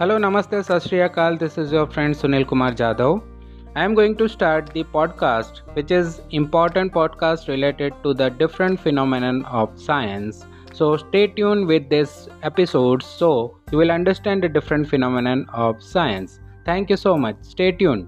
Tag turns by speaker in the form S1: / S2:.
S1: Hello, Namaste, Sat Kal. This is your friend Sunil Kumar Jadhav. I am going to start the podcast, which is important podcast related to the different phenomenon of science. So stay tuned with this episode so you will understand the different phenomenon of science. Thank you so much. Stay tuned.